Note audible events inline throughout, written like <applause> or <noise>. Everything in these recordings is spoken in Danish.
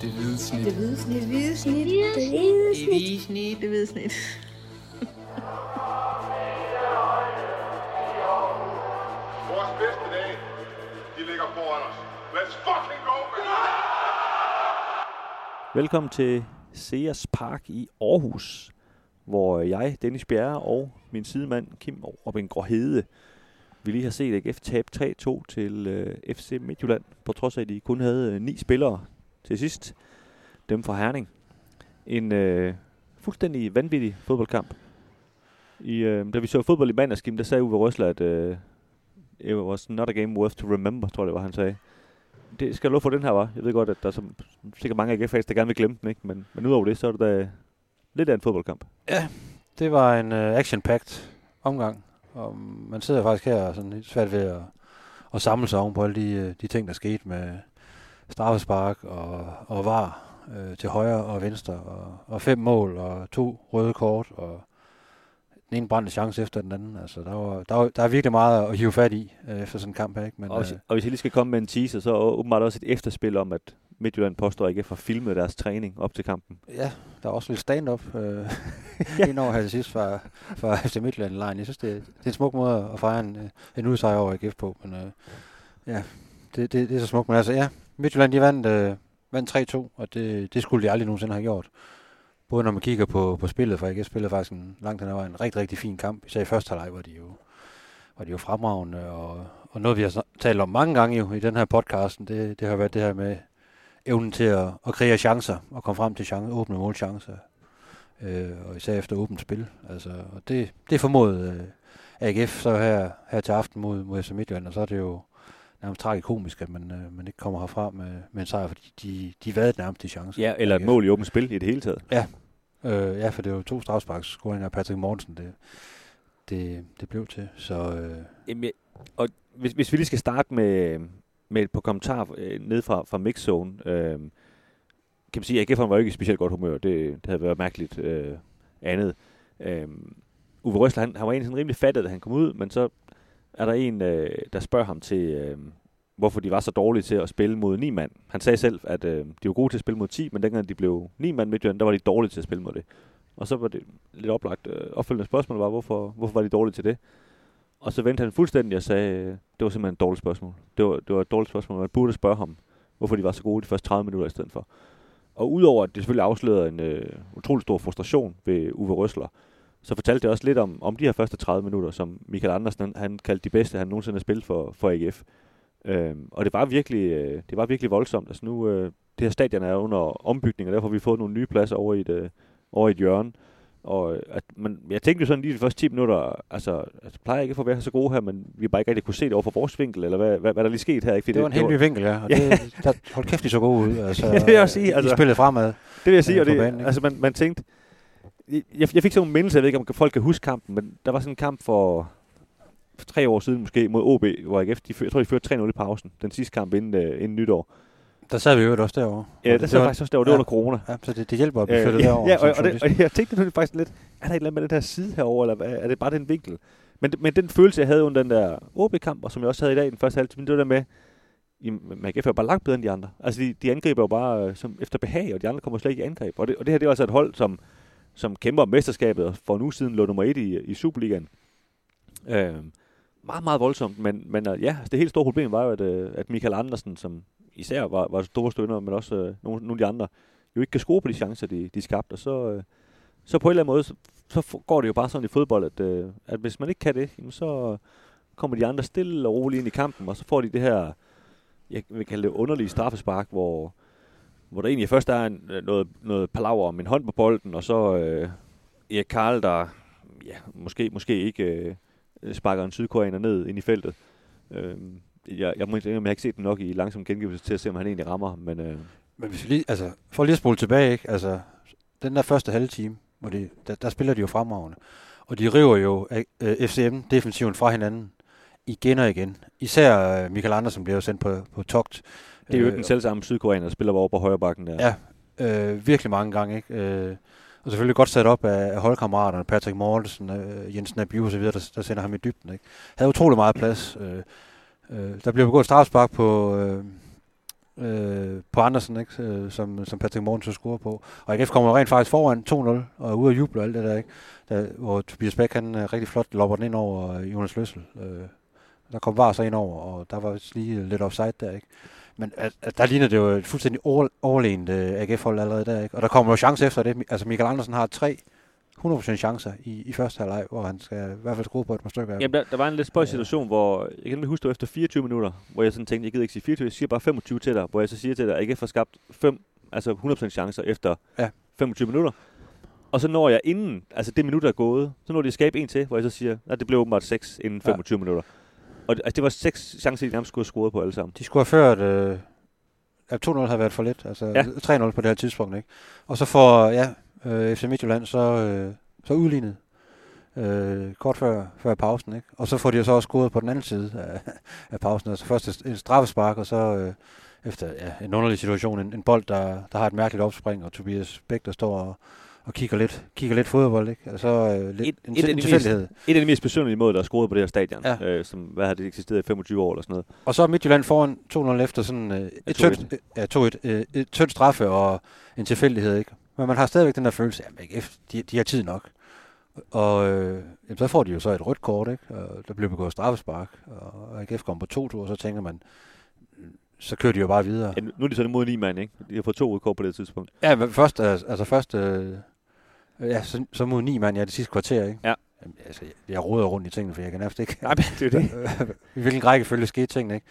Det hvide snit. Det hvide snit. Det hvide snit. Det hvide Det hvide snit. Det hvide snit. <laughs> Vores bedste dage, de ligger foran os. Let's fucking go, man! Velkommen til Sears Park i Aarhus, hvor jeg, Dennis Bjerre og min sidemand Kim Robin Gråhede, vi lige har set AGF tabe 3-2 til øh, FC Midtjylland, på trods af at de kun havde øh, ni spillere til sidst. Dem fra Herning. En øh, fuldstændig vanvittig fodboldkamp. I, øh, da vi så fodbold i mandags, der sagde Uwe Røsler, at øh, it was not a game worth to remember, tror jeg det var, han sagde. Det skal jeg love for, den her var. Jeg ved godt, at der er som, sikkert mange af GFA's, der gerne vil glemme den, ikke? Men, men udover det, så er det da lidt af en fodboldkamp. Ja, det var en øh, action-packed omgang. Og man sidder faktisk her sådan lidt svært ved at, at samle sig oven på alle de, øh, de ting, der skete med straffespark og, og var uh, til højre og venstre. Og, og fem mål og to røde kort og den ene brændte chance efter den anden. Altså, der, var, der, var, der er virkelig meget at hive fat i uh, efter sådan en kamp her. Ikke? Men, og, hvis, øh, og hvis jeg lige skal komme med en teaser, så er åbenbart også et efterspil om, at Midtjylland påstår ikke har filmet deres træning op til kampen. Ja, der er også lidt stand-up øh, <laughs> ja. ind over her til sidst fra, fra <laughs> FC Midtjylland Line. Jeg synes, det, det er en smuk måde at fejre en, en udsejr over AGF på. Men øh, ja, det, det, det, er så smukt. Men altså ja, Midtjylland de vandt, øh, vandt 3-2, og det, det skulle de aldrig nogensinde have gjort. Både når man kigger på, på spillet, for AGF spillede faktisk en, langt hen en rigtig, rigtig fin kamp. Især i første halvleg var de jo, var de jo fremragende, og, og noget vi har talt om mange gange jo i den her podcasten, det, det har været det her med evnen til at, at kreere chancer og komme frem til chance, åbne målchancer. Øh, og især efter åbent spil. Altså, og det, det formåede øh, AGF så her, her til aften mod, mod FC Midtjylland, og så er det jo nærmest tragikomisk, at man, øh, man ikke kommer herfra med, med en sejr, fordi de, de vadede nærmest de chancer. Ja, eller et mål i åbent spil i det hele taget. Ja, øh, ja for det var to strafsparkscoringer af Patrick Mortensen, det, det, det blev til. Så, øh, Jamen, og hvis, hvis vi lige skal starte med, med et par kommentarer øh, ned fra, fra mixzone. Øh, kan man sige, at AGF'eren var ikke i specielt godt humør. Det, det havde været mærkeligt øh, andet. Øh, Uwe Røsler, han, han var egentlig sådan rimelig fattet, da han kom ud, men så er der en, øh, der spørger ham til, øh, hvorfor de var så dårlige til at spille mod ni mand. Han sagde selv, at øh, de var gode til at spille mod 10, men dengang de blev ni mand Midtjylland, der var de dårlige til at spille mod det. Og så var det lidt oplagt. Øh, opfølgende spørgsmål var, hvorfor, hvorfor var de dårlige til det? Og så vendte han fuldstændig og sagde, øh, det var simpelthen et dårligt spørgsmål. Det var, det var et dårligt spørgsmål. Man burde spørge ham, hvorfor de var så gode de første 30 minutter i stedet for. Og udover at det selvfølgelig afslørede en øh, utrolig stor frustration ved Uwe Røsler, så fortalte det også lidt om, om de her første 30 minutter, som Michael Andersen han, kaldte de bedste, han nogensinde har spillet for, for AGF. Øhm, og det var virkelig, øh, det var virkelig voldsomt. Altså nu, øh, det her stadion er under ombygning, og derfor har vi fået nogle nye pladser over i et, øh, over i et hjørne. Og at man, jeg tænkte jo sådan lige de første 10 minutter, altså, altså plejer jeg ikke for at være så gode her, men vi bare ikke rigtig kunne se det over for vores vinkel, eller hvad, hvad, hvad der lige skete her. Ikke? Fordi det var en helt ny vinkel, ja. Og <laughs> det, der, hold kæft, de så gode ud. Altså, <laughs> det vil jeg sige. Altså, de spillede fremad. Det vil jeg sige, øh, og det, banen, altså man, man tænkte, jeg, jeg fik sådan nogle mindelser, jeg ved ikke, om folk kan huske kampen, men der var sådan en kamp for, for tre år siden måske mod OB, hvor AGF, de, jeg tror, de førte 3-0 i pausen, den sidste kamp inden, uh, inden nytår. Der sad vi jo også derovre. Ja, der sad faktisk også derovre. Det var ja, under corona. Ja, så det, det hjælper at blive flyttet øh, derovre. Ja, og, og, det, og jeg tænkte nu faktisk lidt, er der et eller andet med den der side herover eller er det bare den vinkel? Men, men den følelse, jeg havde under den der OB-kamp, og som jeg også havde i dag i den første halvtime, det var der med, man AGF er bare langt bedre end de andre. Altså, de, de angriber jo bare øh, som efter behag, og de andre kommer slet ikke i angreb. Og det, og det her, det er altså et hold, som, som kæmper om mesterskabet, og for nu siden lå nummer et i, i Superligaen. Øh, meget, meget voldsomt, men, men øh, ja, det helt store problem var jo, at, øh, at Michael Andersen, som især var, var store stønder, men også øh, nogle, nogle af de andre, jo ikke kan score på de chancer, de, de skabte, og så, øh, så på en eller anden måde, så, så går det jo bare sådan i fodbold, at, øh, at hvis man ikke kan det, jamen så kommer de andre stille og roligt ind i kampen, og så får de det her, jeg vil kalde det underlige straffespark, hvor, hvor der egentlig først er en, øh, noget, noget palaver om en hånd på bolden, og så øh, Erik Karl, der ja, måske, måske ikke... øh, sparker en sydkoreaner ned ind i feltet. Øh, jeg, jeg, må, jeg har ikke set den nok i langsom gengivelse til at se, om han egentlig rammer. Men, øh. men hvis vi lige, altså, for lige at spole tilbage, ikke? Altså, den der første halve time, hvor de, der, der spiller de jo fremragende. Og de river jo øh, FCM-defensiven fra hinanden igen og igen. Især øh, Michael Andersen bliver jo sendt på, på togt. Det er jo øh, den selv samme sydkoreaner, der spiller over på højre bakken der. Ja, øh, virkelig mange gange. Ikke? Øh, og selvfølgelig godt sat op af, af holdkammeraterne, Patrick Mortensen, øh, Jens Nabiu og så videre, der, der sender ham i dybden. Ikke? Havde utrolig meget plads. Øh, øh, der bliver begået straffespark på, øh, øh, på Andersen, ikke? Øh, som, som Patrick Mortensen scorer på. Og AGF kommer rent faktisk foran 2-0 og er ude at juble og alt det der, ikke? Der, hvor Tobias Bæk, han er rigtig flot lopper den ind over Jonas Løssel. Øh, der kom var så ind over, og der var lige lidt offside der, ikke? Men at, at der ligner det jo et fuldstændig overlegent uh, AGF-hold allerede der, ikke? Og der kommer jo chance efter det. Altså Michael Andersen har tre 100% chancer i, i første halvleg, hvor han skal i hvert fald skrue på et par stykker Jamen, der, der var en lidt spøjs situation, ja. hvor jeg kan huske det efter 24 minutter, hvor jeg sådan tænkte, jeg gider ikke sige 24, jeg siger bare 25 til dig, hvor jeg så siger til dig, at jeg ikke får skabt 5, altså 100% chancer efter ja. 25 minutter. Og så når jeg inden, altså det minut er gået, så når de skabe en til, hvor jeg så siger, at det blev åbenbart 6 inden 25 ja. minutter. Og altså, det var seks chancer, de nærmest skulle have scoret på alle sammen. De skulle have ført... Øh, at 2-0 havde været for lidt. Altså ja. 3-0 på det her tidspunkt. Ikke? Og så får ja, øh, FC Midtjylland så, øh, så udlignet øh, kort før, før pausen. Ikke? Og så får de så også scoret på den anden side af, af pausen. Altså først en straffespark, og så øh, efter ja, en underlig situation, en, en bold, der, der har et mærkeligt opspring, og Tobias Bæk, der står og, og kigger lidt, kigger lidt fodbold, ikke? Altså, øh, lidt, et, en, et, en tilfældighed. Mest, et af de mest besynderlige måder, der er scoret på det her stadion, ja. øh, som hvad har det eksisteret i 25 år eller sådan noget. Og så er Midtjylland foran 2-0 efter sådan øh, et, tyndt, ja, 2 -1, øh, et tyndt straffe og en tilfældighed, ikke? Men man har stadigvæk den der følelse, at de, de har tid nok. Og øh, jamen, så får de jo så et rødt kort, ikke? Og der bliver begået straffespark, og AGF kommer på 2-2, og så tænker man, så kører de jo bare videre. Ja, nu er de så mod ni mand, ikke? De har fået to rødt kort på det tidspunkt. Ja, men først, altså først, øh, ja, så, så mod ni mand, ja, det sidste kvarter, ikke? Ja. Jamen, altså, jeg, jeg råder rundt i tingene, for jeg kan nærmest ikke... Nej, det er det. <laughs> I hvilken rækkefølge skete tingene, ikke?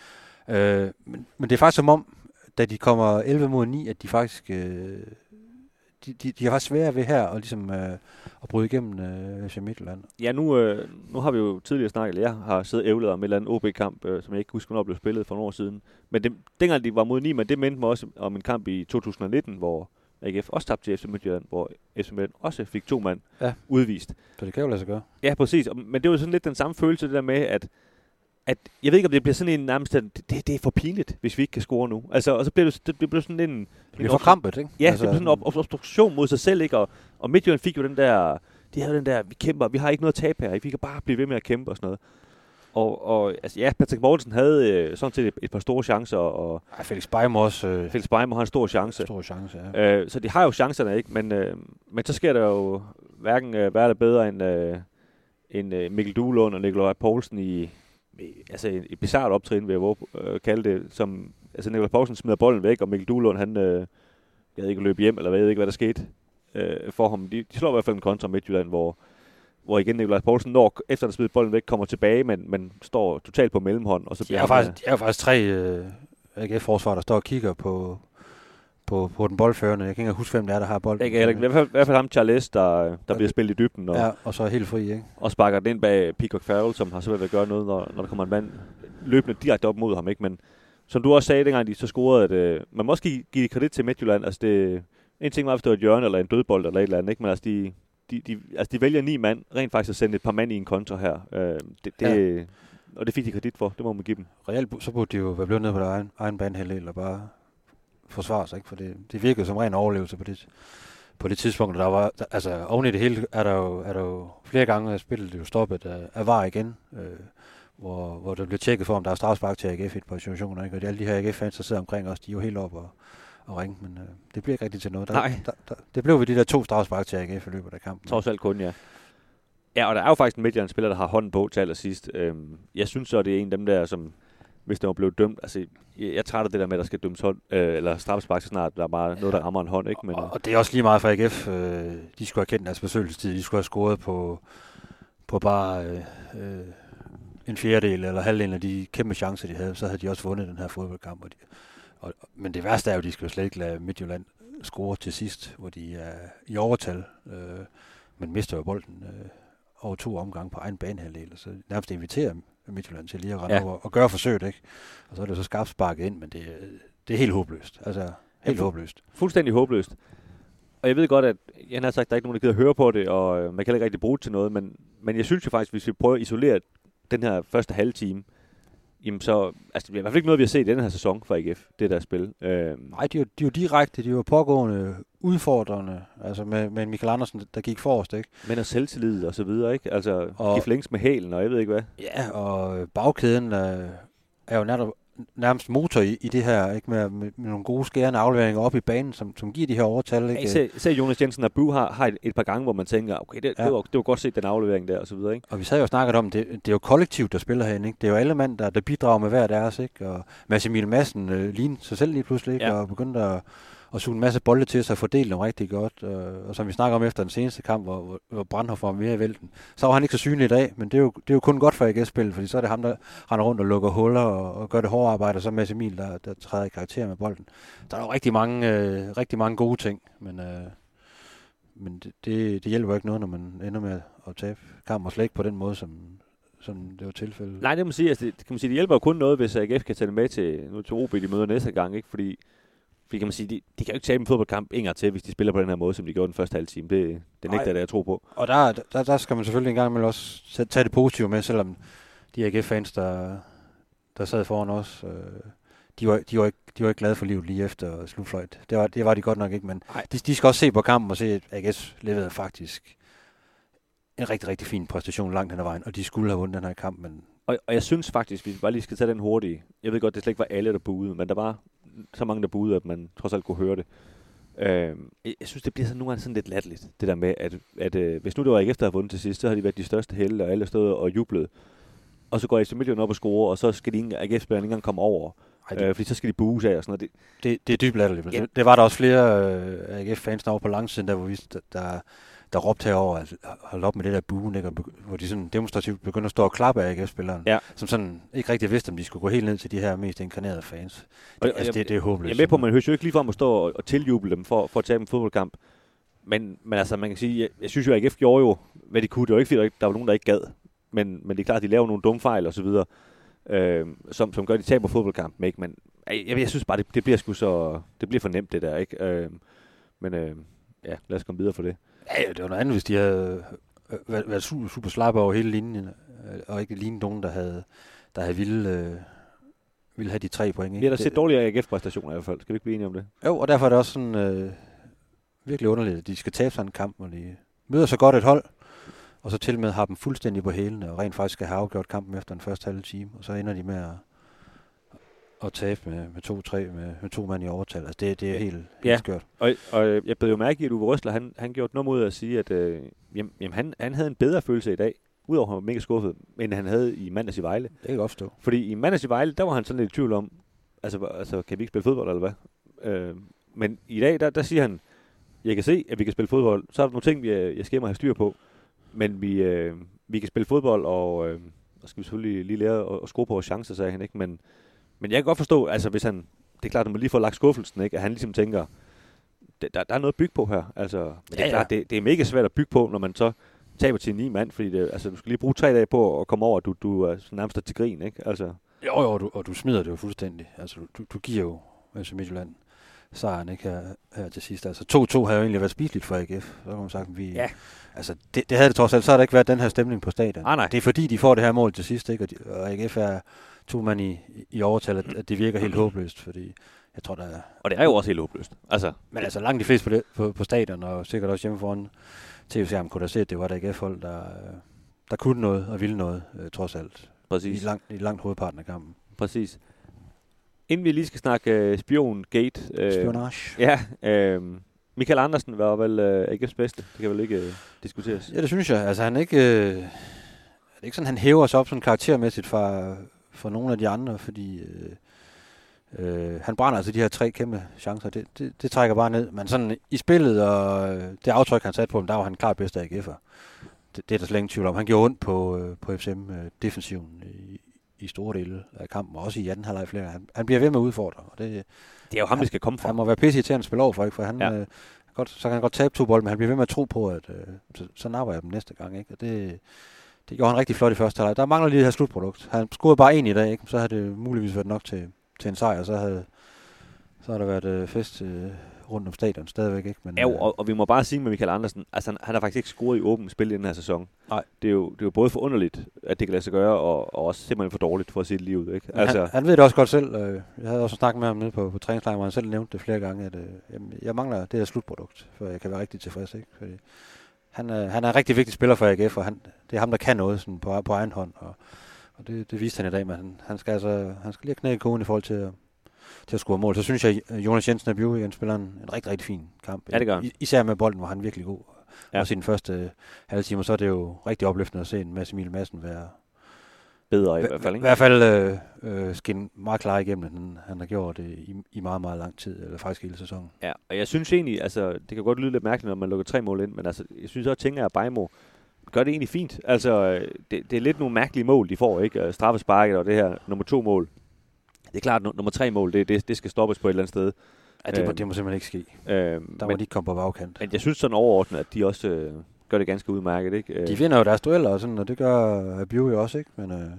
Øh, men, men det er faktisk som om, da de kommer 11 mod 9, at de faktisk... Øh, de, de, de har faktisk svære ved her at, ligesom, øh, at bryde igennem øh, FC Midtjylland. Ja, nu, øh, nu har vi jo tidligere snakket, jeg har siddet ævlet om et eller andet OB-kamp, øh, som jeg ikke husker, hvornår blev spillet for nogle år siden. Men det, dengang de var mod 9, men det mindte mig også om en kamp i 2019, hvor AGF også tabte til FC Midtjylland, hvor FC Midtjylland også fik to mand ja. udvist. Så det kan jo lade sig gøre. Ja, præcis. Men det var sådan lidt den samme følelse, det der med, at at jeg ved ikke, om det bliver sådan en nærmest, at det, det er for pinligt, hvis vi ikke kan score nu. Altså, og så bliver det, det bliver sådan en... Det bliver for krampet, ikke? Ja, altså, det bliver sådan en op, obstruktion mod sig selv, ikke? Og, og Midtjylland fik jo den der, de havde den der, vi kæmper, vi har ikke noget at tabe her, vi kan bare blive ved med at kæmpe og sådan noget. Og, og altså, ja, Patrick Mortensen havde øh, sådan set et, et par store chancer. Og Ej, Felix Beimer også. Øh, Felix Beimer har en stor chance. Stor chance, ja. Øh, så de har jo chancerne, ikke? Men, øh, men så sker der jo hverken øh, værre eller bedre end, øh, end øh, Mikkel Duelund og Nikolaj Poulsen i, altså et, et bizarrt optrin, vil jeg våge, øh, kalde det, som, altså Nikolaj Poulsen smider bolden væk, og Mikkel Duelund, han, øh, jeg ved ikke, løb hjem, eller jeg ved ikke, hvad der skete øh, for ham. De, de slår i hvert fald en kontra Midtjylland, hvor, hvor igen Nikolaj Poulsen, når efter han smider bolden væk, kommer tilbage, men, men står totalt på mellemhånd. Og så bliver de, er faktisk, de er faktisk tre øh, AGF-forsvar, der står og kigger på, på, på den boldførende. Jeg kan ikke huske, hvem det er, der har bolden. Ikke, ikke, i, hvert fald, fald ham Charles, der, der bliver spillet i dybden. Og, ja, og så er helt fri, ikke? Og sparker den ind bag Peacock Farrell, som har svært ved at gøre noget, når, når der kommer en mand løbende direkte op mod ham. Ikke? Men som du også sagde, dengang de så scorede, at øh, man må også give, give kredit til Midtjylland. Altså det, en ting var, hvis det var et hjørne eller en dødbold eller et eller andet, ikke? men altså de, de, de, altså de vælger ni mand rent faktisk at sende et par mand i en kontra her. Øh, det, det, ja. Og det fik de kredit for, det må man give dem. Reelt så burde de jo være blevet nede på deres egen, egen banehalvdel og bare forsvare sig, ikke? for det, det virkede som ren overlevelse på det, på det tidspunkt. Der var, der, altså oven i det hele er der jo, er der jo flere gange at spillet jo stoppet af, af VAR igen, øh, hvor, hvor der bliver tjekket for, om der er strafspark til AGF i et par situationer. Ikke? Og de, alle de her AGF-fans, der sidder omkring os, de er jo helt op og, og ringe, men øh, det bliver ikke rigtigt til noget. Der, Nej. Der, der, det blev ved de der to strafspark til AGF i løbet af kampen. Trods alt kun, ja. Ja, og der er jo faktisk en Midtjylland-spiller, der har hånden på til allersidst. Øhm, jeg synes så, det er en af dem der, som hvis der var blevet dømt. Altså, jeg, jeg træder det der med, at der skal dømmes hånd, øh, eller straffespark så snart, der er bare noget, der rammer en hånd. Ikke? Men, og, øh. og, det er også lige meget for AGF. Øh, de skulle have kendt deres besøgelsestid. De skulle have scoret på, på bare øh, øh, en fjerdedel eller halvdelen af de kæmpe chancer, de havde. Så havde de også vundet den her fodboldkamp. Og de, og, men det værste er jo, at de skal jo slet ikke lade Midtjylland score til sidst, hvor de er i overtal, øh, men mister jo bolden øh, over to omgange på egen banehalvdel, så nærmest inviterer Midtjylland til lige at rende ja. over og gøre forsøget, ikke? Og så er det så skarpt sparket ind, men det, det er helt håbløst. Altså, helt ja, håbløst. Fuldstændig håbløst. Og jeg ved godt, at jeg har sagt, at der er ikke nogen, der gider høre på det, og øh, man kan ikke rigtig bruge det til noget, men, men jeg synes jo faktisk, hvis vi prøver at isolere den her første halve time, jamen så, altså det er i hvert fald ikke noget, vi har set i den her sæson for AGF, det der spil. Øh. Nej, de er, jo, de er jo direkte, de er jo pågående udfordrende, altså med, med Michael Andersen, der gik forrest, ikke? Men og selvtillid og så videre, ikke? Altså, og, de flængs med hælen, og jeg ved ikke hvad. Ja, og bagkæden er, er jo netop nærmest motor i, i det her, ikke med, med, med nogle gode skærende afleveringer op i banen, som, som giver de her overtal. Ikke? Ja, se, se Jonas Jensen og Bu har, har et, et par gange, hvor man tænker, okay, det, ja. det, var, det var godt set den aflevering der, og så videre. Ikke? Og vi sad jo snakket om, det, det er jo kollektivt, der spiller herinde. Ikke? Det er jo alle mand, der, der bidrager med hver deres. Ikke? Og Mads Emil Madsen øh, lignede sig selv lige pludselig, ikke? Ja. og begyndte at og suge en masse bolde til sig og fordele dem rigtig godt. Øh, og som vi snakker om efter den seneste kamp, hvor, hvor Brandhoff var mere i vælten, så var han ikke så synlig i dag, men det er jo, det er jo kun godt for AGF-spillet, fordi så er det ham, der render rundt og lukker huller og, og gør det hårde arbejde, og så Mads Emil, der, der træder i karakter med bolden. Der er jo rigtig mange, øh, rigtig mange gode ting, men, øh, men det, det, det hjælper ikke noget, når man ender med at tabe kamp og slet ikke på den måde, som, som det var tilfældet. Nej, det må sige, altså, det, kan man sige, det hjælper jo kun noget, hvis AGF kan tage det med til, nu til OB, de møder næste gang, ikke? fordi fordi kan man sige, de, de kan jo ikke tabe en fodboldkamp en til, hvis de spiller på den her måde, som de gjorde den første halve time. Det, det nægter jeg, jeg tro på. Og der, der, der skal man selvfølgelig en gang imellem også tage det positive med, selvom de AGF-fans, der, der sad foran os, øh, de, var, de, var ikke, de var ikke glade for livet lige efter slutfløjt. Det var, det var de godt nok ikke, men de, de skal også se på kampen og se, at AGF leverede faktisk en rigtig, rigtig fin præstation langt hen ad vejen, og de skulle have vundet den her kamp, men og, og jeg synes faktisk, vi bare lige skal tage den hurtige. Jeg ved godt, det slet ikke var alle, der boede, men der var så mange, der boede, at man trods alt kunne høre det. Øh, jeg synes, det bliver sådan nogle gange sådan lidt latterligt, det der med, at, at øh, hvis nu det var ikke efter at have vundet til sidst, så har de været de største helte, og alle stået og jublet. Og så går AC Milan op og score, og så skal de ikke, AGF-spillerne ikke engang komme over. Ej, det, øh, fordi så skal de bues af og sådan noget. Det, det, det er dybt latterligt. Ja. Det, det, var der også flere øh, AGF-fans, der var på langsiden, der, hvor vi, der, der der råbte herover, at hold op med det der buen, ikke? hvor de sådan demonstrativt begyndte at stå og klappe af AGF-spilleren, ja. som sådan ikke rigtig vidste, om de skulle gå helt ned til de her mest inkarnerede fans. Det, og, altså, det, det er håbløst. Jeg er med på, man hører jo ikke ligefrem at stå og, og tiljuble dem for, for at tage en fodboldkamp. Men, men altså, man kan sige, jeg, jeg synes jo, at AGF gjorde jo, hvad de kunne. Det var ikke, fordi der var nogen, der ikke gad. Men, men det er klart, at de laver nogle dumme fejl og så videre, øh, som, som gør, at de taber fodboldkampen. Ikke? Men jeg, jeg, jeg synes bare, det, det bliver sgu så, det bliver for nemt, det der. Ikke? Øh, men øh, ja, lad os komme videre for det. Ja, det var noget andet, hvis de havde øh, været, været super, super slappe over hele linjen, øh, og ikke lignende nogen, der havde, der havde ville, øh, ville have de tre point. Ikke? Vi har da set dårligere AGF-præstationer i hvert fald. Skal vi ikke blive enige om det? Jo, og derfor er det også sådan øh, virkelig underligt, at de skal tabe sådan en kamp, hvor de møder så godt et hold, og så til med har dem fuldstændig på hælene, og rent faktisk skal have afgjort kampen efter den første halve time, og så ender de med at, at tabe med, med to-tre, med, med to mand i overtal. Altså det, det er helt, helt ja. skørt. Og, og jeg blev jo mærke i, at Uwe Røsler, han, han gjorde noget mod at sige, at øh, jamen, jamen, han, han havde en bedre følelse i dag, udover at han var mega skuffet, end han havde i mandags i Vejle. Det kan jeg godt forstå. Fordi i mandags i Vejle, der var han sådan lidt i tvivl om, altså, altså kan vi ikke spille fodbold, eller hvad? Øh, men i dag, der, der siger han, jeg kan se, at vi kan spille fodbold. Så er der nogle ting, jeg, jeg skal have styr på. Men vi, øh, vi kan spille fodbold, og, øh, og skal vi selvfølgelig lige lære at, at score på vores chancer, sagde han ikke. Men men jeg kan godt forstå, altså hvis han, det er klart, at man lige får lagt skuffelsen, ikke? at han ligesom tænker, der, der er noget at bygge på her. Altså, ja, det er klart, det, det, er mega svært at bygge på, når man så taber til en ni mand, fordi det, altså, du skal lige bruge tre dage på at komme over, du, du er nærmest til grin, ikke? Altså. Jo, jo, og du, og du smider det jo fuldstændig. Altså, du, du giver jo altså Midtjylland sejren ikke her, her til sidst. Altså 2-2 havde jo egentlig været spiseligt for AGF. Så kan man sagt, vi, ja. altså, det, det, havde det trods alt, så har der ikke været den her stemning på stadion. Ah, nej. Det er fordi, de får det her mål til sidst, ikke? Og, de, og AGF er to mand i, i overtal, at, at det virker helt håbløst, fordi jeg tror, der er... Og det er jo også helt håbløst. Altså. Men altså langt de fleste på, det, på, på stadion, og sikkert også hjemme foran tv-skærmen, kunne der se, at det var der AGF-hold, der, der kunne noget og ville noget, øh, trods alt. Præcis. I langt, i langt hovedparten af kampen. Præcis. Inden vi lige skal snakke uh, spion-gate. Uh, Spionage. Ja, uh, Michael Andersen var vel uh, AGF's bedste. Det kan vel ikke uh, diskuteres? Ja, det synes jeg. Altså han er ikke... Uh, det er ikke sådan, han hæver sig op sådan karaktermæssigt fra, for nogle af de andre, fordi øh, øh, han brænder altså de her tre kæmpe chancer. Det, det, det trækker bare ned. Men sådan i spillet og det aftryk, han satte på dem, der var han klart bedste af AGF'er. Det, det er der slet ingen tvivl om. Han gjorde ondt på, øh, på FCM-defensiven øh, i, i store dele af kampen, og også i anden halvleg flere. Han, han bliver ved med at udfordre. Og det, det er jo ham, vi skal komme fra. Han må være pisse til at spille over for, ikke? for han, ja. øh, godt, så kan han godt tabe to bolde, men han bliver ved med at tro på, at øh, så, så napper jeg dem næste gang. Ikke? Og det, det gjorde han rigtig flot i første halvleg. Der mangler lige det her slutprodukt. Han scorede bare en i dag, ikke? så havde det muligvis været nok til, til en sejr, så havde så har der været øh, fest øh, rundt om stadion stadigvæk. Ikke? Men, ja, øh, og, og, vi må bare sige med Michael Andersen, altså han, han har faktisk ikke scoret i åbent spil i den her sæson. Nej. Det er, jo, det er jo både for underligt, at det kan lade sig gøre, og, og også simpelthen for dårligt for at se det livet. Ikke? Altså, han, han, ved det også godt selv. Øh, jeg havde også snakket med ham nede på, på træningslejren, hvor han selv nævnte det flere gange, at øh, jeg mangler det her slutprodukt, for jeg kan være rigtig tilfreds. Ikke? Fordi han, øh, han er en rigtig vigtig spiller for AGF, og han, det er ham, der kan noget sådan på, på egen hånd. Og Og det, det viste han i dag, men han, han skal altså han skal lige have knækket koden i forhold til at, til at score mål. Så synes jeg, Jonas Jensen af igen spiller en, en rigtig, rigtig fin kamp. Ja, det gør. I, især med bolden, hvor han virkelig god. Ja. Også i den første halve time, og så er det jo rigtig opløftende at se en Mads Emil Madsen være, Bedre i hvert fald, I hvert fald øh, øh, skinne meget klar igennem, han, han har gjort det i, i meget, meget lang tid, eller faktisk hele sæsonen. Ja, og jeg synes egentlig, altså, det kan godt lyde lidt mærkeligt, når man lukker tre mål ind, men altså, jeg synes også, tænker, at Bejmo gør det egentlig fint. Altså, øh, det, det er lidt nogle mærkelige mål, de får, ikke? Øh, Straffesparket og det her nummer to mål. Det er klart, at nu- nummer tre mål, det, det, det skal stoppes på et eller andet sted. Ja, det, må, Øhm, det må simpelthen ikke ske. Øh, Der må men, de ikke komme på bagkant. men jeg synes sådan overordnet, at de også øh, gør det ganske udmærket, ikke? Øh, De vinder jo deres dueller, og, sådan, og det gør Abiu jo også, ikke? Men øh,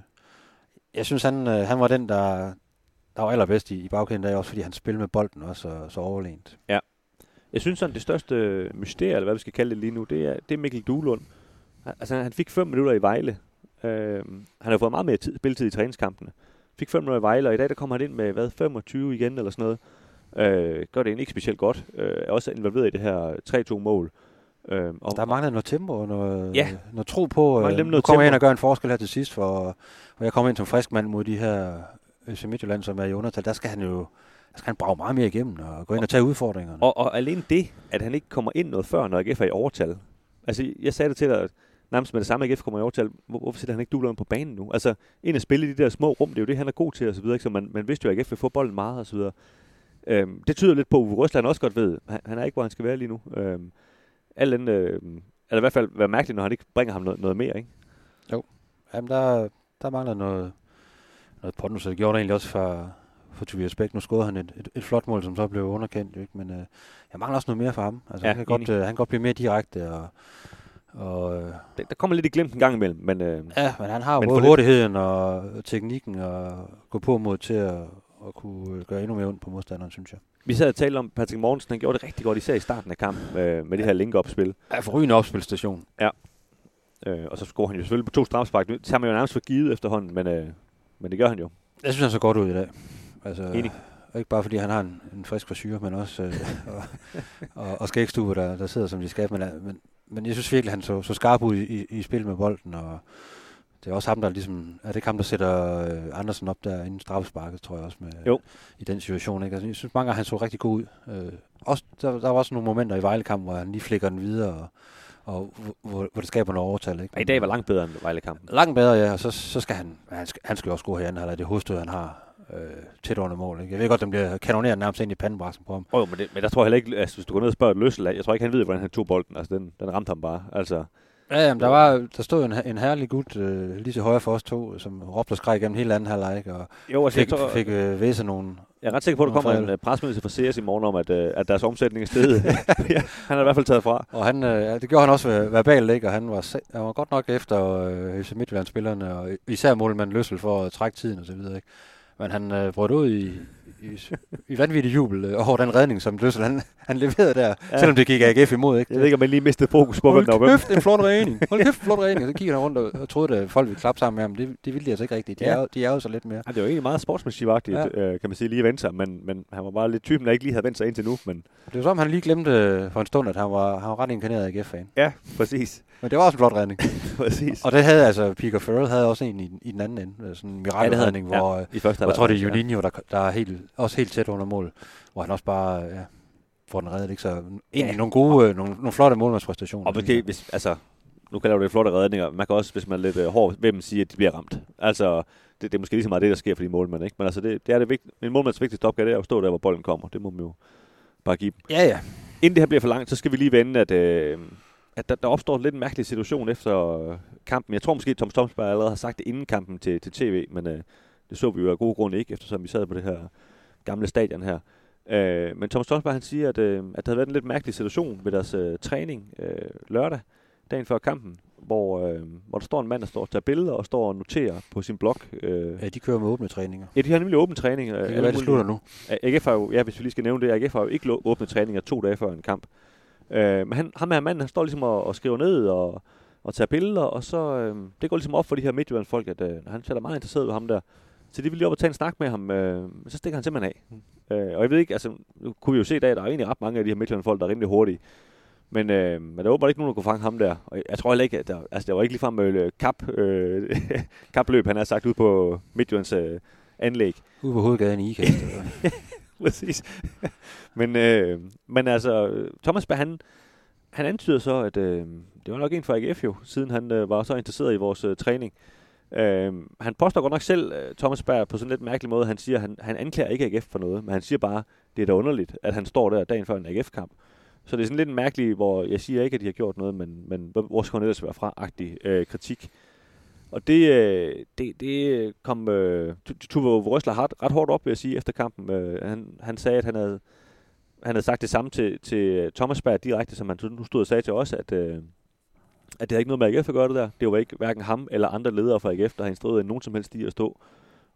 jeg synes, han, øh, han var den, der, der var allerbedst i, i bagkæden, der også fordi han spillede med bolden også så, så overlænt. Jeg synes sådan, det største mysterie, eller hvad vi skal kalde det lige nu, det er, det er Mikkel Duelund. Altså, han fik 5 minutter i Vejle. Øh, han har fået meget mere tid, spilletid i træningskampene. Fik 5 minutter i Vejle, og i dag der kommer han ind med, hvad, 25 igen eller sådan noget. Øh, gør det egentlig ikke specielt godt. Øh, er også involveret i det her 3-2-mål. Øh, og, Der mangler noget tempo og noget, Ja. noget tro på. Øh, nu kommer jeg ind og gør en forskel her til sidst, for, hvor jeg kommer ind som frisk mand mod de her FC Midtjylland, som er i undertal. Der skal han jo der skal han brage meget mere igennem og gå ind og tage udfordringerne. Og, og alene det, at han ikke kommer ind noget før, når AGF er i overtal. Altså, jeg sagde det til dig, at nærmest med det samme AGF kommer i overtal. Hvor, hvorfor sætter han ikke Duelund på banen nu? Altså, ind og spille i de der små rum, det er jo det, han er god til, og så? Så man, man vidste jo, at AGF vil få bolden meget, og så videre. Øhm, det tyder lidt på, at Uwe Røsland også godt ved, han, han er ikke, hvor han skal være lige nu. Øhm, alt andet, øh, eller i hvert fald være mærkeligt, når han ikke bringer ham noget, noget mere, ikke? Jamen, der, der mangler noget, noget pondus, så det gjorde det egentlig også for, for Tobias Bæk. Nu scorede han et, et, et, flot mål, som så blev underkendt, jo ikke? men øh, jeg mangler også noget mere for ham. Altså, Ja, han, kan godt, øh, han kan godt blive mere direkte, og, og øh, Der, der kommer lidt i glemt en gang imellem, men øh, ja, men han har jo Men både for lidt- hurtigheden og teknikken og gå på mod til at, at kunne gøre endnu mere ondt på modstanderen, synes jeg. Vi sad og talte om, Patrick Mortensen, han gjorde det rigtig godt, især i starten af kampen, øh, med det her link-up-spil. Ja, forrygende opspilstation. Øh, og så scorer han jo selvfølgelig på to strafspark. Det har man jo nærmest for givet efterhånden, men, øh, men det gør han jo. Jeg synes, han så godt ud i dag. Altså, Enig. Og ikke bare fordi han har en, en frisk frisyr, men også øh, <laughs> og, og, og skægstue, der, der sidder som de skal. Men, øh, men, men jeg synes virkelig, han så, så skarp ud i, i, i spil med bolden. Og det er også ham, der ligesom, er det ikke ham, der sætter øh, Andersen op der inden straffesparket, tror jeg også, med, Jo. i den situation. Ikke? Altså, jeg synes mange gange, han så rigtig god ud. Øh, også, der, der var også nogle momenter i Vejlekampen, hvor han lige flikker den videre, og, og hvor, hvor det skaber noget overtal. Ikke? Ja, I dag var langt bedre end Vejle-kampen. Langt bedre, ja, og så, så skal han, han skal, han skal jo også score her i anden halvleg. Det hovedstød, han har øh, tæt under mål. Ikke? Jeg ved godt, den bliver kanoneret nærmest ind i pandebraksen på ham. Oh, jo, men, det, men der tror jeg heller ikke, altså, hvis du går ned og spørger et løssel, jeg tror ikke, han ved, hvordan han tog bolden. Altså, den, den ramte ham bare. Altså, Ja, jamen, der, var, der stod en, en herlig gut øh, lige til højre for os to, som råbte og skreg gennem hele anden halvleg, og jo, altså, fik, jeg, tror, fik øh, væse nogle... jeg er ret sikker på, at der kommer en uh, presmeddelelse fra CS i morgen om, at, uh, at deres omsætning er steget. <laughs> ja, han er i hvert fald taget fra. Og han, øh, det gjorde han også ver- verbalt, ikke? og han var, han var godt nok efter øh, FC Midtjylland-spillerne, og især målmand Løssel for at trække tiden og så videre. Ikke? Men han øh, brød ud i, i, i vanvittig jubel øh, over den redning, som Løssel han, han leverede der, Ja. ja. selvom det gik AGF imod. Ikke? Jeg ved ikke, om man lige mistede fokus på, hvem der var kæft, en flot redning. Hold kæft, flot <laughs> redning. Og så kigger han rundt og, troede, at folk ville klappe sammen med ham. Det, det ville de altså ikke rigtigt. De, Ja. ja. er, de er jo så lidt mere. Ja, det var egentlig meget sportsmanship-agtigt, ja. øh, kan man sige, lige at vente sig. Men, men han var bare lidt typen, der ikke lige havde vendt sig indtil nu. Men Det var som, han lige glemte øh, for en stund, at han var, han var ret inkarneret AGF-fan. ja, præcis. Men det var også en flot redning. <laughs> præcis. og det havde altså, Pico Farrell havde også en i, i den anden ende. Sådan en mirakelredning, han. hvor... øh, I første Jeg tror, det er Juninho, der, der er helt, også helt tæt under mål, hvor han også bare ja, får den reddet. Ikke? Så egentlig Ja. nogle gode, øh, nogle, nogle flotte målmandspræstationer. Og måske, hvis, altså, nu kalder du det flotte redninger. Man kan også, hvis man er lidt øh, hård ved dem, sige, at de bliver ramt. Altså, det, det er måske lige så meget det, der sker for de målmænd, ikke? Men altså, det, det er det vigtigt. En målmands vigtigste opgave, det er at stå der, hvor bolden kommer. Det må man jo bare give dem. Ja, ja. Inden det her bliver for langt, så skal vi lige vende, at, øh, at der, der opstår lidt en mærkelig situation efter kampen. Jeg tror måske, at Tom Stomsberg allerede har sagt det inden kampen til, til tv, men øh, det så vi jo af gode grunde ikke, eftersom vi sad på det her gamle stadion her. Øh, men Tom Stomsberg han siger, at, øh, at der havde været en lidt mærkelig situation ved deres øh, træning øh, lørdag, dagen før kampen, hvor, øh, hvor der står en mand, der står og tager billeder og står og noterer på sin blog. Øh, ja, de kører med åbne træninger. ja, de har nemlig åben træning. øh, Det kan alle være, det slutter nu. AGF har jo, ja, hvis vi lige skal nævne det, AGF har jo ikke åbnet træninger to dage før en kamp. Øh, men han, ham her manden, han står ligesom og, og skriver ned og, og tager billeder, og så, øh, det går ligesom op for de her Midtjyllandsfolk, at øh, han er meget interesseret ved ham der. Så de vil lige op og tage en snak med ham, øh, men så stikker han simpelthen af. Øh, og jeg ved ikke, altså, nu kunne vi jo se i dag, at der er egentlig ret mange af de her Midtjyllandsfolk, der er rimelig hurtige. Men, øh, men der var ikke nogen, der kunne fange ham der. Og jeg tror heller ikke, at der, altså, der var ikke ligefrem øh, kap, øh, <laughs> kapløb, han har sagt ud på Midtjyllands øh, anlæg. Ude på hovedgaden i Ikast. <laughs> Præcis. men, øh, men altså, Thomas Berg, han, han antyder så, at øh, det var nok en fra AGF jo, siden han øh, var så interesseret i vores øh, træning. Øh, han påstår godt nok selv, øh, Thomas Berg, på sådan lidt mærkelig måde, han siger, han, han anklager ikke AGF for noget, men han siger bare, det er da underligt, at han står der dagen før en AGF-kamp. Så det er sådan lidt mærkeligt, hvor jeg siger ikke, at de har gjort noget, men, men hvor skal hun ellers være fra-agtig øh, kritik. Og det, øh, det, det kom øh, Tuve Røsler ret, ret hårdt op, vil jeg sige, efter kampen. Øh, han, han sagde, at han havde, han havde sagt det samme til, til Thomas Berg direkte, som han nu stod og sagde til os, at, øh, at det havde ikke noget med AGF at gøre det der. Det var ikke hverken ham eller andre ledere fra AGF, der har instrueret nogen som helst i at stå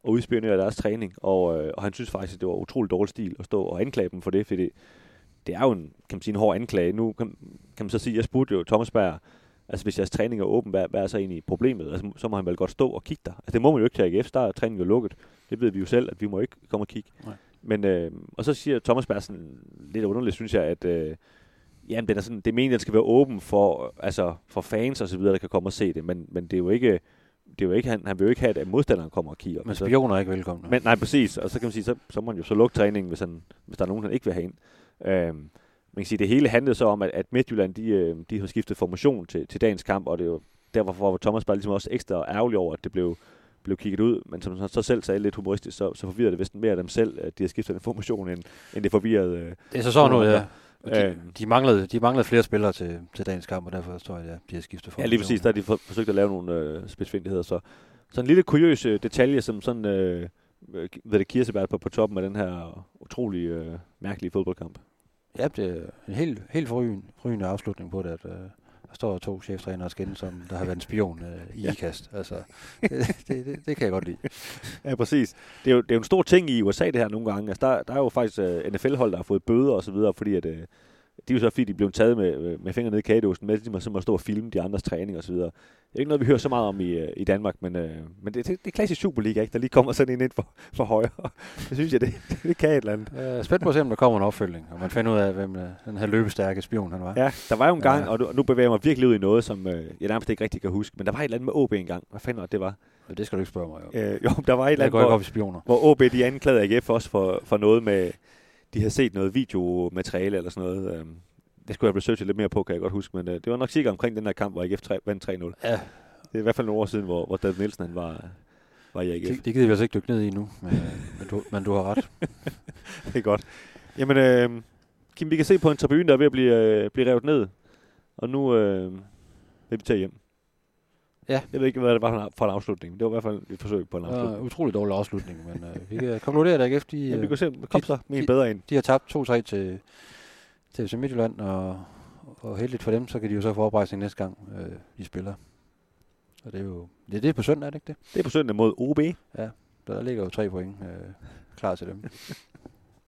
og udspionere deres træning. Og, øh, og han synes faktisk, at det var utrolig dårlig stil at stå og anklage dem for det, fordi det er jo en, kan man sige, en hård anklage. Nu kan, kan man så sige, at jeg spurgte jo Thomas Berg, altså hvis jeres træning er åben, hvad, hvad er så egentlig problemet? Altså, så må han vel godt stå og kigge der. Altså det må man jo ikke til AGF, der er træningen jo lukket. Det ved vi jo selv, at vi må ikke komme og kigge. Nej. Men, øh, og så siger Thomas Berg sådan lidt underligt, synes jeg, at øh, jamen, den er sådan, det mener, at den skal være åben for, altså, for fans og så videre, der kan komme og se det, men, men det er jo ikke, det er jo ikke, han, han vil jo ikke have, at modstanderen kommer og kigger. Men spioner er ikke velkomne. Men, nej, præcis. Og så kan man sige, så, så må man jo så lukke træningen, hvis, han, hvis der er nogen, han ikke vil have ind. Øhm, man kan sige, det hele handlede så om, at, at Midtjylland, de, øh, de har skiftet formation til, til dagens kamp, og det er jo derfor var Thomas bare ligesom også ekstra ærgerlig over, at det blev, blev kigget ud, men som han så selv sagde lidt humoristisk, så, så forvirrede det vist mere af dem selv, at de har skiftet en formation, end, end det forvirrede... Øh, det er så sådan noget, ja. De, øh, de, manglede, de manglede flere spillere til, til dagens kamp, og derfor tror jeg, at de har skiftet formation. Ja, lige præcis. Der har de for, forsøgt at lave nogle øh, spidsfindigheder. Så, så en lille kuriøs øh, detalje, som sådan, øh, ved det kirsebær på, på toppen af den her utrolig øh, mærkelige fodboldkamp. Ja, det er en helt, helt forrygende, afslutning på det, at uh, der står to cheftrænere og skændes, som der har været en spion uh, i ja. IKAST. Altså, det, det, det, det, kan jeg godt lide. <laughs> Ja, præcis. Det er, jo, det er jo en stor ting i USA, det her nogle gange. Altså, der, der er jo faktisk øh, NFL-hold, der har fået bøder og så videre, fordi at, uh, det er jo så fordi, de blev taget med, med fingre ned i kagedåsen, med ligesom at stå og filme de andres træning og så videre. Det er ikke noget, vi hører så meget om i, i Danmark, men, øh, men det, det, det er klassisk Superliga, ikke? der lige kommer sådan en ind for, for højre. <laughs> det synes jeg, det, det kan et eller andet. Jeg er spændt på at se, om der kommer en opfølging, og man finder ud af, hvem øh, den her løbestærke spion han var. Ja, der var jo en gang, ja. og nu, nu bevæger jeg mig virkelig ud i noget, som øh, jeg nærmest ikke rigtig kan huske, men der var et eller andet med OB engang. Hvad fanden var det, var? Det skal du ikke spørge mig om. Øh, jo, der var et eller andet, hvor, hvor OB de anklagede AGF også for, for noget med, de havde set noget videomateriale eller sådan noget. Øh, det skulle jeg researche lidt mere på, kan jeg godt huske, men øh, det var nok sikkert omkring den her kamp, hvor AGF 3, vandt 3-0. Ja, det er i hvert fald nogle år siden, hvor, hvor David Nielsen han var, var i AGF. Det, det gider vi altså ikke dykke ned i nu, men, men, du, men du har ret. <laughs> det er godt. Jamen, øh, Kim, vi kan se på en tribune, der er ved at blive, øh, blive revet ned. Og nu øh, vil vi tage hjem. Ja. Jeg ved ikke, hvad det var for en afslutning. Det var i hvert fald et forsøg på en afslutning. Ja, utrolig dårlig afslutning, men øh, vi kan konkludere, at AGF, de, ja, vi kan se, kom så en bedre ind. De har tabt 2-3 til, til FC Midtjylland, og, og heldigt for dem, så kan de jo så få oprejsning næste gang, øh, de spiller. Og det er jo det, er det på søndag, er det ikke det? Det er på søndag mod OB. Ja, der ligger jo tre point øh, klar til dem. <laughs>